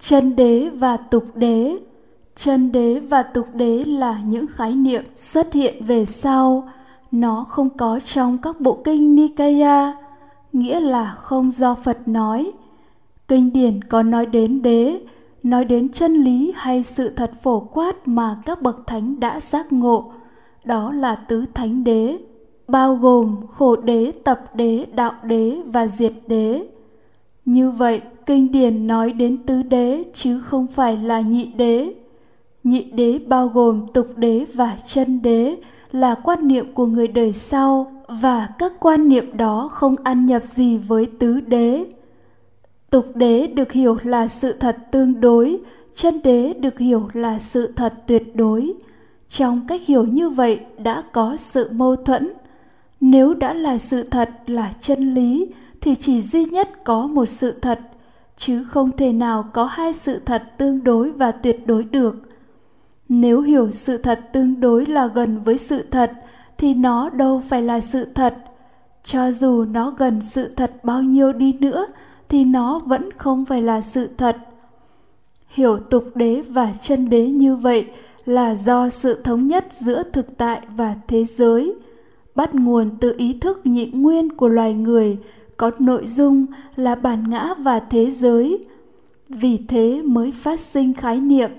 chân đế và tục đế. Chân đế và tục đế là những khái niệm xuất hiện về sau. Nó không có trong các bộ kinh nikaya, nghĩa là không do phật nói. Kinh điển có nói đến đế, nói đến chân lý hay sự thật phổ quát mà các bậc thánh đã giác ngộ. Đó là tứ thánh đế, bao gồm khổ đế, tập đế, đạo đế và diệt đế. Như vậy kinh điển nói đến tứ đế chứ không phải là nhị đế. Nhị đế bao gồm tục đế và chân đế là quan niệm của người đời sau và các quan niệm đó không ăn nhập gì với tứ đế. Tục đế được hiểu là sự thật tương đối, chân đế được hiểu là sự thật tuyệt đối. Trong cách hiểu như vậy đã có sự mâu thuẫn. Nếu đã là sự thật là chân lý, thì chỉ duy nhất có một sự thật chứ không thể nào có hai sự thật tương đối và tuyệt đối được. Nếu hiểu sự thật tương đối là gần với sự thật, thì nó đâu phải là sự thật. Cho dù nó gần sự thật bao nhiêu đi nữa, thì nó vẫn không phải là sự thật. Hiểu tục đế và chân đế như vậy là do sự thống nhất giữa thực tại và thế giới. Bắt nguồn từ ý thức nhị nguyên của loài người có nội dung là bản ngã và thế giới, vì thế mới phát sinh khái niệm.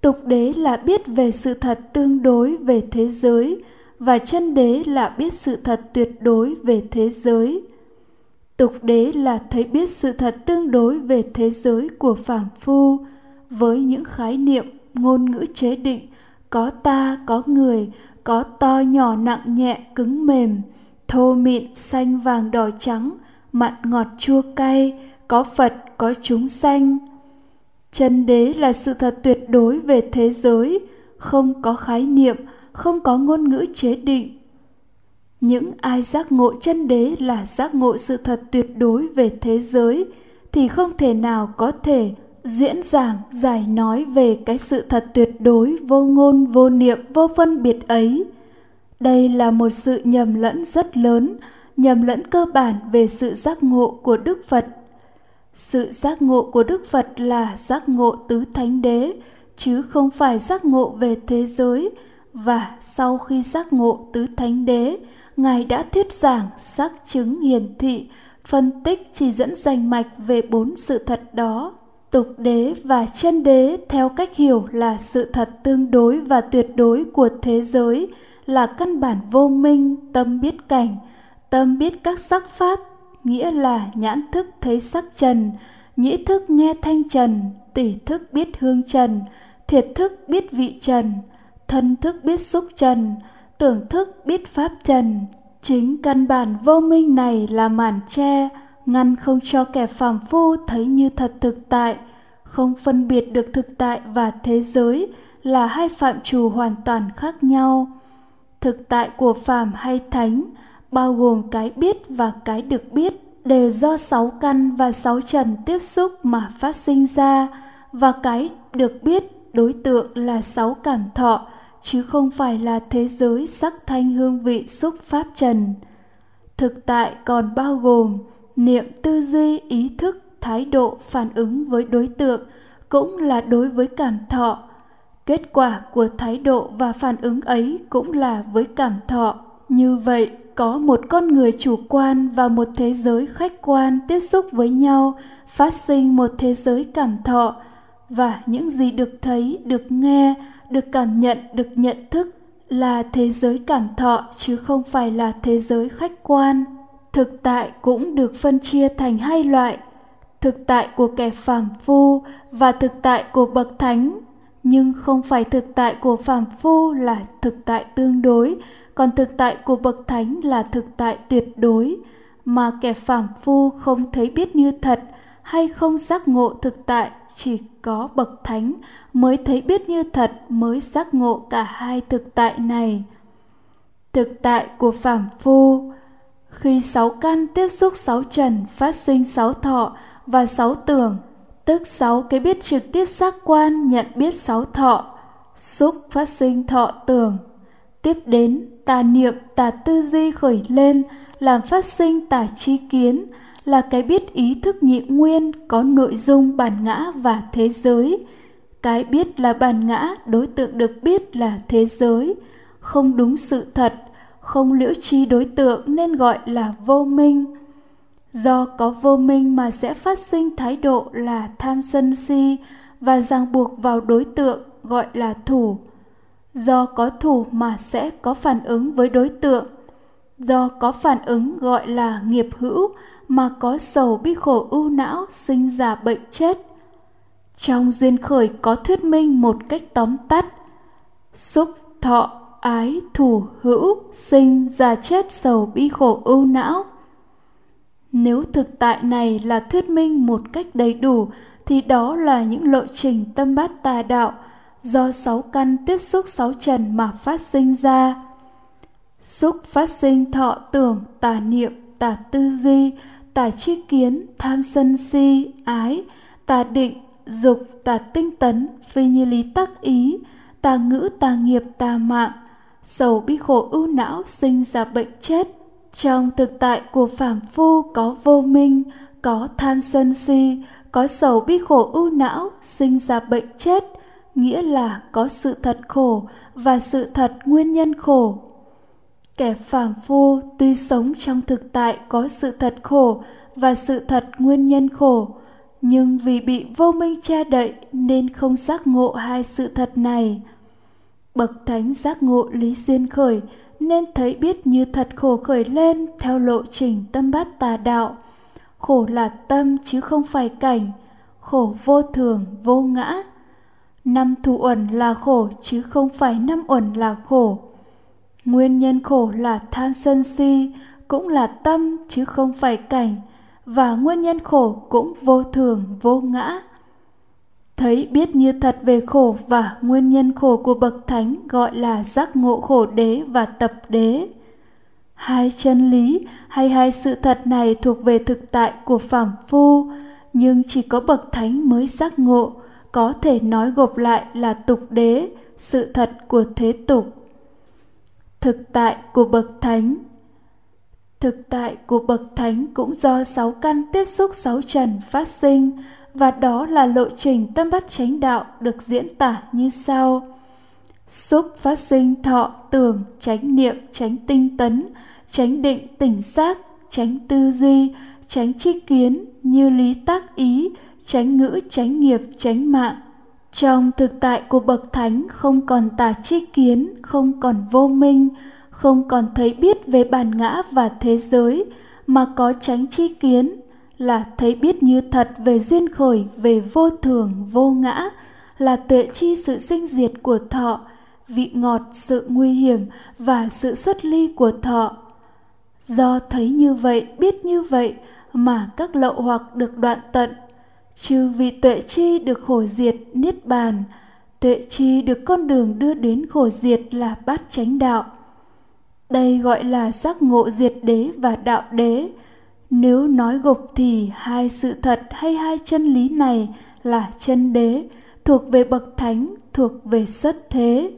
Tục đế là biết về sự thật tương đối về thế giới, và chân đế là biết sự thật tuyệt đối về thế giới. Tục đế là thấy biết sự thật tương đối về thế giới của phàm phu với những khái niệm, ngôn ngữ chế định, có ta, có người, có to, nhỏ, nặng, nhẹ, cứng, mềm thô mịn, xanh vàng đỏ trắng, mặn ngọt chua cay, có phật, có chúng sanh. Chân đế là sự thật tuyệt đối về thế giới, không có khái niệm, không có ngôn ngữ chế định. Những ai giác ngộ chân đế là giác ngộ sự thật tuyệt đối về thế giới, thì không thể nào có thể diễn giảng, giải nói về cái sự thật tuyệt đối vô ngôn, vô niệm, vô phân biệt ấy đây là một sự nhầm lẫn rất lớn, nhầm lẫn cơ bản về sự giác ngộ của đức phật. Sự giác ngộ của đức phật là giác ngộ tứ thánh đế, chứ không phải giác ngộ về thế giới. Và sau khi giác ngộ tứ thánh đế, ngài đã thuyết giảng xác chứng hiển thị, phân tích chỉ dẫn rành mạch về bốn sự thật đó. Tục đế và chân đế theo cách hiểu là sự thật tương đối và tuyệt đối của thế giới là căn bản vô minh, tâm biết cảnh. Tâm biết các sắc pháp, nghĩa là nhãn thức thấy sắc trần, nhĩ thức nghe thanh trần, tỷ thức biết hương trần, thiệt thức biết vị trần, thân thức biết xúc trần, tưởng thức biết pháp trần. Chính căn bản vô minh này là màn che, ngăn không cho kẻ phàm phu thấy như thật thực tại, không phân biệt được thực tại và thế giới là hai phạm trù hoàn toàn khác nhau thực tại của phàm hay thánh, bao gồm cái biết và cái được biết, đều do sáu căn và sáu trần tiếp xúc mà phát sinh ra, và cái được biết đối tượng là sáu cảm thọ, chứ không phải là thế giới sắc thanh hương vị xúc pháp trần. Thực tại còn bao gồm niệm tư duy, ý thức, thái độ phản ứng với đối tượng, cũng là đối với cảm thọ kết quả của thái độ và phản ứng ấy cũng là với cảm thọ. Như vậy, có một con người chủ quan và một thế giới khách quan tiếp xúc với nhau, phát sinh một thế giới cảm thọ. Và những gì được thấy, được nghe, được cảm nhận, được nhận thức là thế giới cảm thọ chứ không phải là thế giới khách quan. Thực tại cũng được phân chia thành hai loại, thực tại của kẻ phàm phu và thực tại của bậc thánh nhưng không phải thực tại của phàm phu là thực tại tương đối, còn thực tại của bậc thánh là thực tại tuyệt đối. Mà kẻ phàm phu không thấy biết như thật, hay không giác ngộ thực tại, chỉ có bậc thánh mới thấy biết như thật, mới giác ngộ cả hai thực tại này. Thực tại của phàm phu, khi sáu căn tiếp xúc sáu trần phát sinh sáu thọ và sáu tưởng tức sáu cái biết trực tiếp giác quan, nhận biết sáu thọ. Xúc phát sinh thọ tưởng. Tiếp đến, tà niệm, tà tư duy khởi lên, làm phát sinh tà chi kiến, là cái biết ý thức nhị nguyên có nội dung bản ngã và thế giới. Cái biết là bản ngã, đối tượng được biết là thế giới. Không đúng sự thật, không liễu chi đối tượng nên gọi là vô minh do có vô minh mà sẽ phát sinh thái độ là tham sân si và ràng buộc vào đối tượng, gọi là thủ. Do có thủ mà sẽ có phản ứng với đối tượng. Do có phản ứng gọi là nghiệp hữu mà có sầu bi khổ ưu não sinh ra bệnh chết. Trong duyên khởi có thuyết minh một cách tóm tắt, xúc, thọ, ái, thủ, hữu sinh ra chết sầu bi khổ ưu não nếu thực tại này là thuyết minh một cách đầy đủ, thì đó là những lộ trình tâm bát tà đạo do sáu căn tiếp xúc sáu trần mà phát sinh ra. Xúc phát sinh thọ tưởng, tà niệm, tà tư duy, tà tri kiến, tham sân si, ái, tà định, dục, tà tinh tấn, phi như lý tắc ý, tà ngữ, tà nghiệp, tà mạng, sầu bi khổ ưu não sinh ra bệnh chết trong thực tại của phàm phu có vô minh, có tham sân si, có sầu bi khổ ưu não, sinh ra bệnh chết, nghĩa là có sự thật khổ và sự thật nguyên nhân khổ. Kẻ phàm phu tuy sống trong thực tại có sự thật khổ và sự thật nguyên nhân khổ, nhưng vì bị vô minh che đậy nên không giác ngộ hai sự thật này. Bậc thánh giác ngộ lý duyên khởi nên thấy biết như thật khổ khởi lên theo lộ trình tâm bát tà đạo. Khổ là tâm chứ không phải cảnh, khổ vô thường, vô ngã. Năm thù uẩn là khổ chứ không phải năm uẩn là khổ. Nguyên nhân khổ là tham sân si, cũng là tâm chứ không phải cảnh, và nguyên nhân khổ cũng vô thường, vô ngã thấy biết như thật về khổ và nguyên nhân khổ của bậc thánh gọi là giác ngộ khổ đế và tập đế. Hai chân lý hay hai sự thật này thuộc về thực tại của phàm phu, nhưng chỉ có bậc thánh mới giác ngộ, có thể nói gộp lại là tục đế, sự thật của thế tục. Thực tại của bậc thánh. Thực tại của bậc thánh cũng do sáu căn tiếp xúc sáu trần phát sinh và đó là lộ trình tâm bắt chánh đạo được diễn tả như sau. Xúc phát sinh thọ tưởng, chánh niệm, chánh tinh tấn, chánh định tỉnh giác, chánh tư duy, chánh tri kiến như lý tác ý, chánh ngữ, chánh nghiệp, chánh mạng. Trong thực tại của bậc thánh không còn tà tri kiến, không còn vô minh, không còn thấy biết về bản ngã và thế giới, mà có tránh tri kiến là thấy biết như thật về duyên khởi, về vô thường, vô ngã, là tuệ chi sự sinh diệt của thọ, vị ngọt, sự nguy hiểm và sự xuất ly của thọ. Do thấy như vậy, biết như vậy mà các lậu hoặc được đoạn tận. Trừ vì tuệ chi được khổ diệt, niết bàn, tuệ chi được con đường đưa đến khổ diệt là bát chánh đạo. Đây gọi là giác ngộ diệt đế và đạo đế nếu nói gục thì hai sự thật hay hai chân lý này là chân đế, thuộc về bậc thánh, thuộc về xuất thế.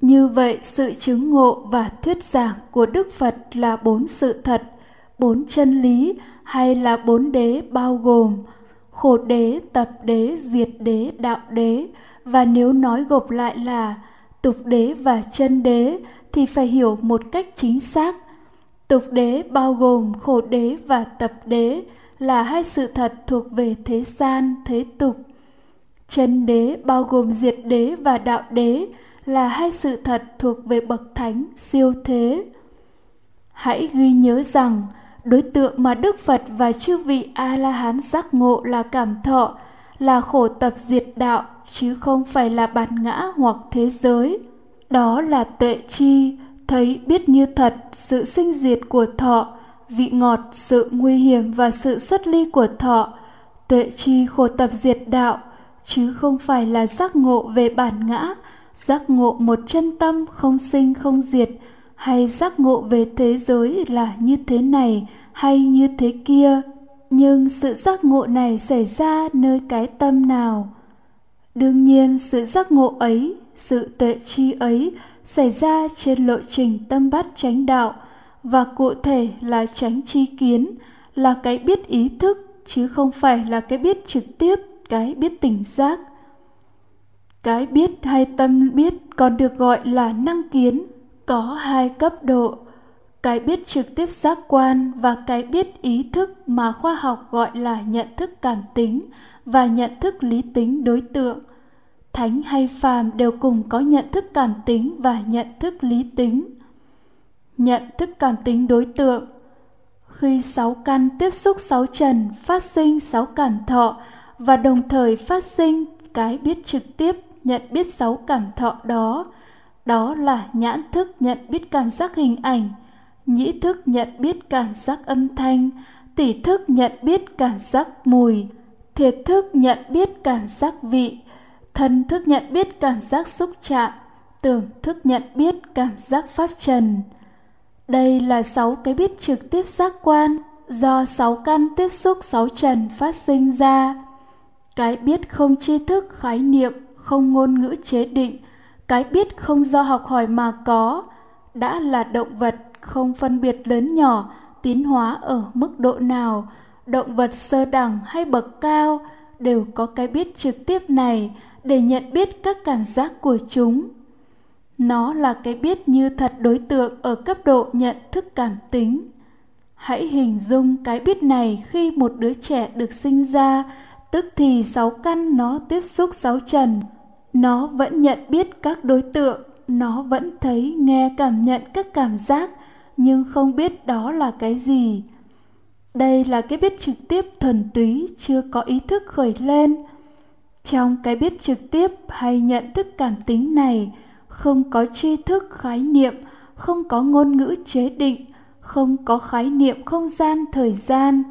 Như vậy, sự chứng ngộ và thuyết giảng của đức phật là bốn sự thật, bốn chân lý hay là bốn đế bao gồm khổ đế, tập đế, diệt đế, đạo đế. Và nếu nói gộp lại là tục đế và chân đế thì phải hiểu một cách chính xác tục đế bao gồm khổ đế và tập đế là hai sự thật thuộc về thế gian, thế tục. Chân đế bao gồm diệt đế và đạo đế là hai sự thật thuộc về bậc thánh siêu thế. Hãy ghi nhớ rằng, đối tượng mà đức phật và chư vị a la hán giác ngộ là cảm thọ, là khổ tập diệt đạo, chứ không phải là bản ngã hoặc thế giới. Đó là tuệ chi thấy biết như thật sự sinh diệt của thọ, vị ngọt, sự nguy hiểm và sự xuất ly của thọ. Tuệ chi khổ tập diệt đạo, chứ không phải là giác ngộ về bản ngã, giác ngộ một chân tâm không sinh không diệt, hay giác ngộ về thế giới là như thế này hay như thế kia. Nhưng sự giác ngộ này xảy ra nơi cái tâm nào? Đương nhiên, sự giác ngộ ấy, sự tuệ chi ấy xảy ra trên lộ trình tâm bát chánh đạo, và cụ thể là tránh chi kiến, là cái biết ý thức, chứ không phải là cái biết trực tiếp, cái biết tỉnh giác. Cái biết hay tâm biết còn được gọi là năng kiến, có hai cấp độ, cái biết trực tiếp giác quan và cái biết ý thức mà khoa học gọi là nhận thức cảm tính và nhận thức lý tính đối tượng thánh hay phàm đều cùng có nhận thức cảm tính và nhận thức lý tính. Nhận thức cảm tính đối tượng. Khi sáu căn tiếp xúc sáu trần, phát sinh sáu cảm thọ và đồng thời phát sinh cái biết trực tiếp, nhận biết sáu cảm thọ đó đó là nhãn thức nhận biết cảm giác hình ảnh, nhĩ thức nhận biết cảm giác âm thanh, tỷ thức nhận biết cảm giác mùi, thiệt thức nhận biết cảm giác vị thân thức nhận biết cảm giác xúc chạm, tưởng thức nhận biết cảm giác pháp trần. Đây là sáu cái biết trực tiếp giác quan do sáu căn tiếp xúc sáu trần phát sinh ra. Cái biết không tri thức, khái niệm, không ngôn ngữ chế định, cái biết không do học hỏi mà có, đã là động vật không phân biệt lớn nhỏ, tiến hóa ở mức độ nào, động vật sơ đẳng hay bậc cao, đều có cái biết trực tiếp này để nhận biết các cảm giác của chúng. Nó là cái biết như thật đối tượng ở cấp độ nhận thức cảm tính. Hãy hình dung cái biết này khi một đứa trẻ được sinh ra, tức thì sáu căn nó tiếp xúc sáu trần. Nó vẫn nhận biết các đối tượng, nó vẫn thấy, nghe, cảm nhận các cảm giác, nhưng không biết đó là cái gì. Đây là cái biết trực tiếp thuần túy, chưa có ý thức khởi lên trong cái biết trực tiếp hay nhận thức cảm tính này không có tri thức khái niệm không có ngôn ngữ chế định không có khái niệm không gian thời gian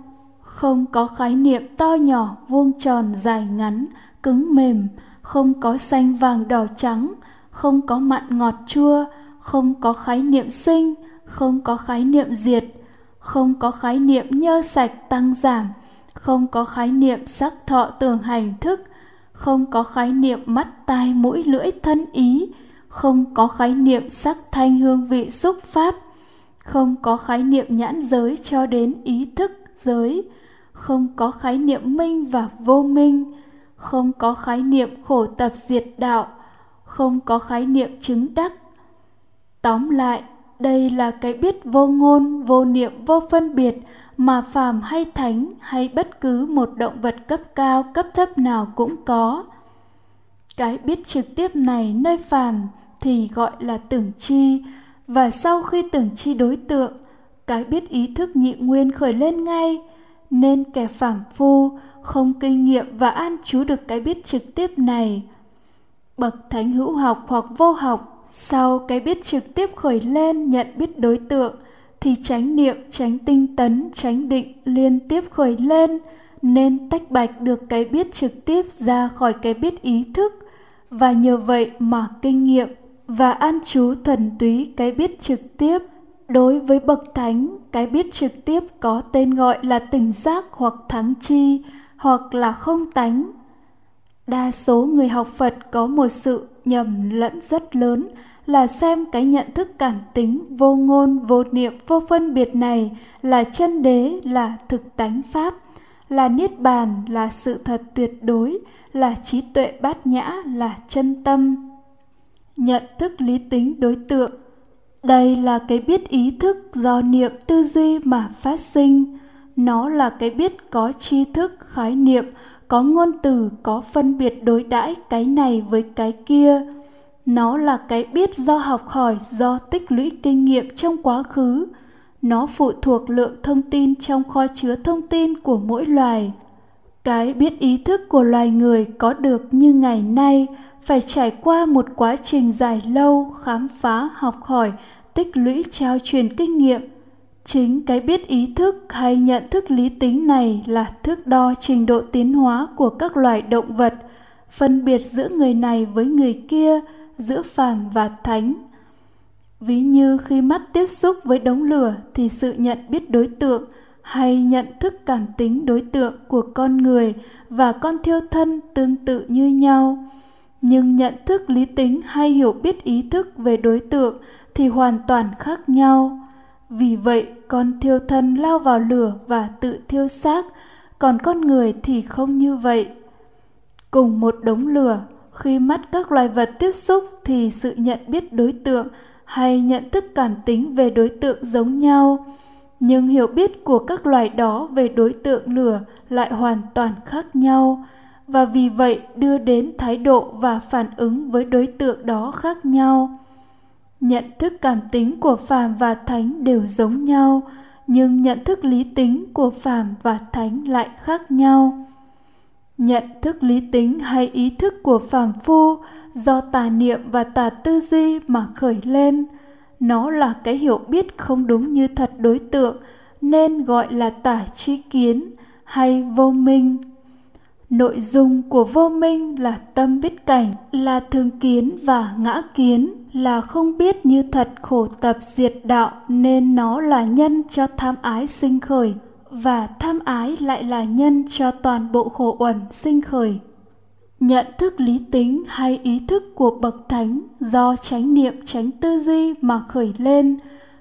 không có khái niệm to nhỏ vuông tròn dài ngắn cứng mềm không có xanh vàng đỏ trắng không có mặn ngọt chua không có khái niệm sinh không có khái niệm diệt không có khái niệm nhơ sạch tăng giảm không có khái niệm sắc thọ tưởng hành thức không có khái niệm mắt, tai, mũi, lưỡi, thân, ý. Không có khái niệm sắc, thanh, hương, vị, xúc, pháp. Không có khái niệm nhãn giới cho đến ý thức, giới. Không có khái niệm minh và vô minh. Không có khái niệm khổ tập diệt đạo. Không có khái niệm chứng đắc. Tóm lại, đây là cái biết vô ngôn, vô niệm, vô phân biệt mà phàm hay thánh hay bất cứ một động vật cấp cao, cấp thấp nào cũng có. Cái biết trực tiếp này nơi phàm thì gọi là tưởng chi. Và sau khi tưởng chi đối tượng, cái biết ý thức nhị nguyên khởi lên ngay. Nên kẻ phàm phu không kinh nghiệm và an trú được cái biết trực tiếp này. Bậc thánh hữu học hoặc vô học, sau cái biết trực tiếp khởi lên nhận biết đối tượng thì tránh niệm tránh tinh tấn tránh định liên tiếp khởi lên, nên tách bạch được cái biết trực tiếp ra khỏi cái biết ý thức. Và nhờ vậy mà kinh nghiệm và an trú thuần túy cái biết trực tiếp đối với bậc thánh, cái biết trực tiếp có tên gọi là tỉnh giác hoặc thắng chi hoặc là không tánh đa số người học phật có một sự nhầm lẫn rất lớn là xem cái nhận thức cảm tính vô ngôn, vô niệm, vô phân biệt này là chân đế, là thực tánh pháp, là niết bàn, là sự thật tuyệt đối, là trí tuệ bát nhã, là chân tâm. Nhận thức lý tính đối tượng, đây là cái biết ý thức do niệm tư duy mà phát sinh. Nó là cái biết có tri thức, khái niệm có ngôn từ, có phân biệt đối đãi cái này với cái kia. Nó là cái biết do học hỏi, do tích lũy kinh nghiệm trong quá khứ. Nó phụ thuộc lượng thông tin trong kho chứa thông tin của mỗi loài. Cái biết ý thức của loài người có được như ngày nay phải trải qua một quá trình dài lâu khám phá, học hỏi, tích lũy, trao truyền kinh nghiệm chính cái biết ý thức hay nhận thức lý tính này là thước đo trình độ tiến hóa của các loài động vật, phân biệt giữa người này với người kia, giữa phàm và thánh. Ví như khi mắt tiếp xúc với đống lửa thì sự nhận biết đối tượng hay nhận thức cảm tính đối tượng của con người và con thiêu thân tương tự như nhau. Nhưng nhận thức lý tính hay hiểu biết ý thức về đối tượng thì hoàn toàn khác nhau. Vì vậy, con thiêu thân lao vào lửa và tự thiêu xác, còn con người thì không như vậy. Cùng một đống lửa, khi mắt các loài vật tiếp xúc thì sự nhận biết đối tượng hay nhận thức cảm tính về đối tượng giống nhau. Nhưng hiểu biết của các loài đó về đối tượng lửa lại hoàn toàn khác nhau. Và vì vậy đưa đến thái độ và phản ứng với đối tượng đó khác nhau nhận thức cảm tính của phàm và thánh đều giống nhau, nhưng nhận thức lý tính của phàm và thánh lại khác nhau. Nhận thức lý tính hay ý thức của phàm phu do tà niệm và tà tư duy mà khởi lên. Nó là cái hiểu biết không đúng như thật đối tượng, nên gọi là tả tri kiến hay vô minh nội dung của vô minh là tâm biết cảnh, là thường kiến và ngã kiến, là không biết như thật khổ tập diệt đạo nên nó là nhân cho tham ái sinh khởi, và tham ái lại là nhân cho toàn bộ khổ uẩn sinh khởi. Nhận thức lý tính hay ý thức của bậc thánh do chánh niệm, chánh tư duy mà khởi lên,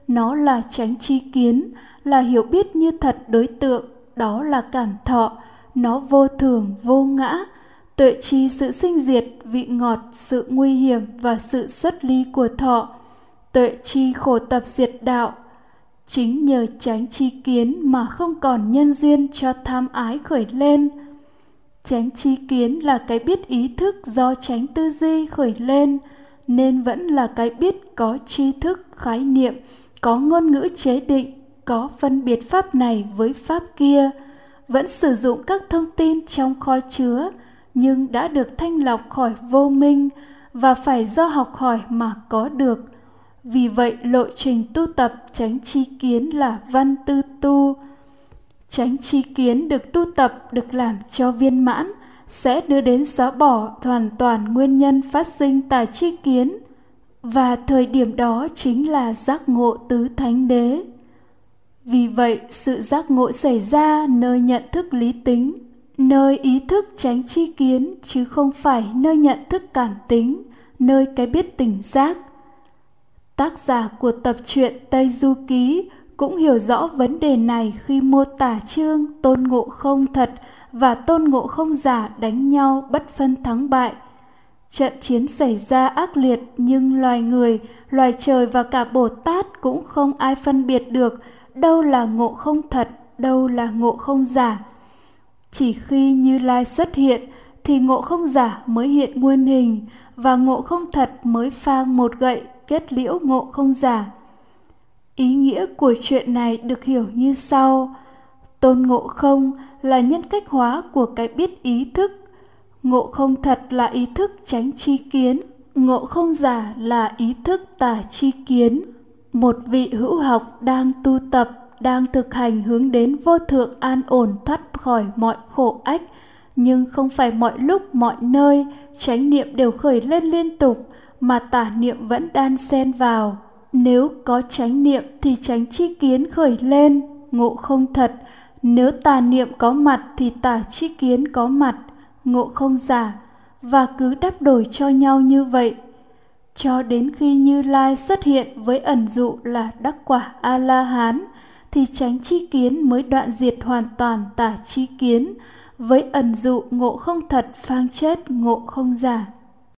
nó là chánh tri kiến, là hiểu biết như thật đối tượng, đó là cảm thọ nó vô thường, vô ngã. Tuệ chi sự sinh diệt, vị ngọt, sự nguy hiểm và sự xuất ly của thọ. Tuệ chi khổ tập diệt đạo. Chính nhờ tránh chi kiến mà không còn nhân duyên cho tham ái khởi lên. Tránh chi kiến là cái biết ý thức do tránh tư duy khởi lên, nên vẫn là cái biết có tri thức, khái niệm, có ngôn ngữ chế định, có phân biệt pháp này với pháp kia vẫn sử dụng các thông tin trong kho chứa, nhưng đã được thanh lọc khỏi vô minh và phải do học hỏi mà có được. Vì vậy, lộ trình tu tập tránh chi kiến là văn tư tu. Tránh chi kiến được tu tập, được làm cho viên mãn, sẽ đưa đến xóa bỏ hoàn toàn nguyên nhân phát sinh tài chi kiến. Và thời điểm đó chính là giác ngộ tứ thánh đế vì vậy, sự giác ngộ xảy ra nơi nhận thức lý tính, nơi ý thức tránh chi kiến, chứ không phải nơi nhận thức cảm tính, nơi cái biết tỉnh giác. Tác giả của tập truyện tây du ký cũng hiểu rõ vấn đề này khi mô tả chương tôn ngộ không thật và tôn ngộ không giả đánh nhau bất phân thắng bại. Trận chiến xảy ra ác liệt nhưng loài người, loài trời và cả bồ tát cũng không ai phân biệt được đâu là ngộ không thật, đâu là ngộ không giả. Chỉ khi như lai xuất hiện, thì ngộ không giả mới hiện nguyên hình, và ngộ không thật mới phang một gậy kết liễu ngộ không giả. Ý nghĩa của chuyện này được hiểu như sau. Tôn ngộ không là nhân cách hóa của cái biết ý thức. Ngộ không thật là ý thức tránh chi kiến, ngộ không giả là ý thức tả chi kiến một vị hữu học đang tu tập, đang thực hành hướng đến vô thượng an ổn thoát khỏi mọi khổ ách. Nhưng không phải mọi lúc, mọi nơi, chánh niệm đều khởi lên liên tục, mà tả niệm vẫn đan xen vào. Nếu có chánh niệm thì tránh chi kiến khởi lên, ngộ không thật. Nếu tà niệm có mặt thì tà chi kiến có mặt, ngộ không giả. Và cứ đắp đổi cho nhau như vậy cho đến khi như lai xuất hiện với ẩn dụ là đắc quả a la hán thì tránh chi kiến mới đoạn diệt hoàn toàn tà chi kiến. Với ẩn dụ ngộ không thật, phang chết ngộ không giả.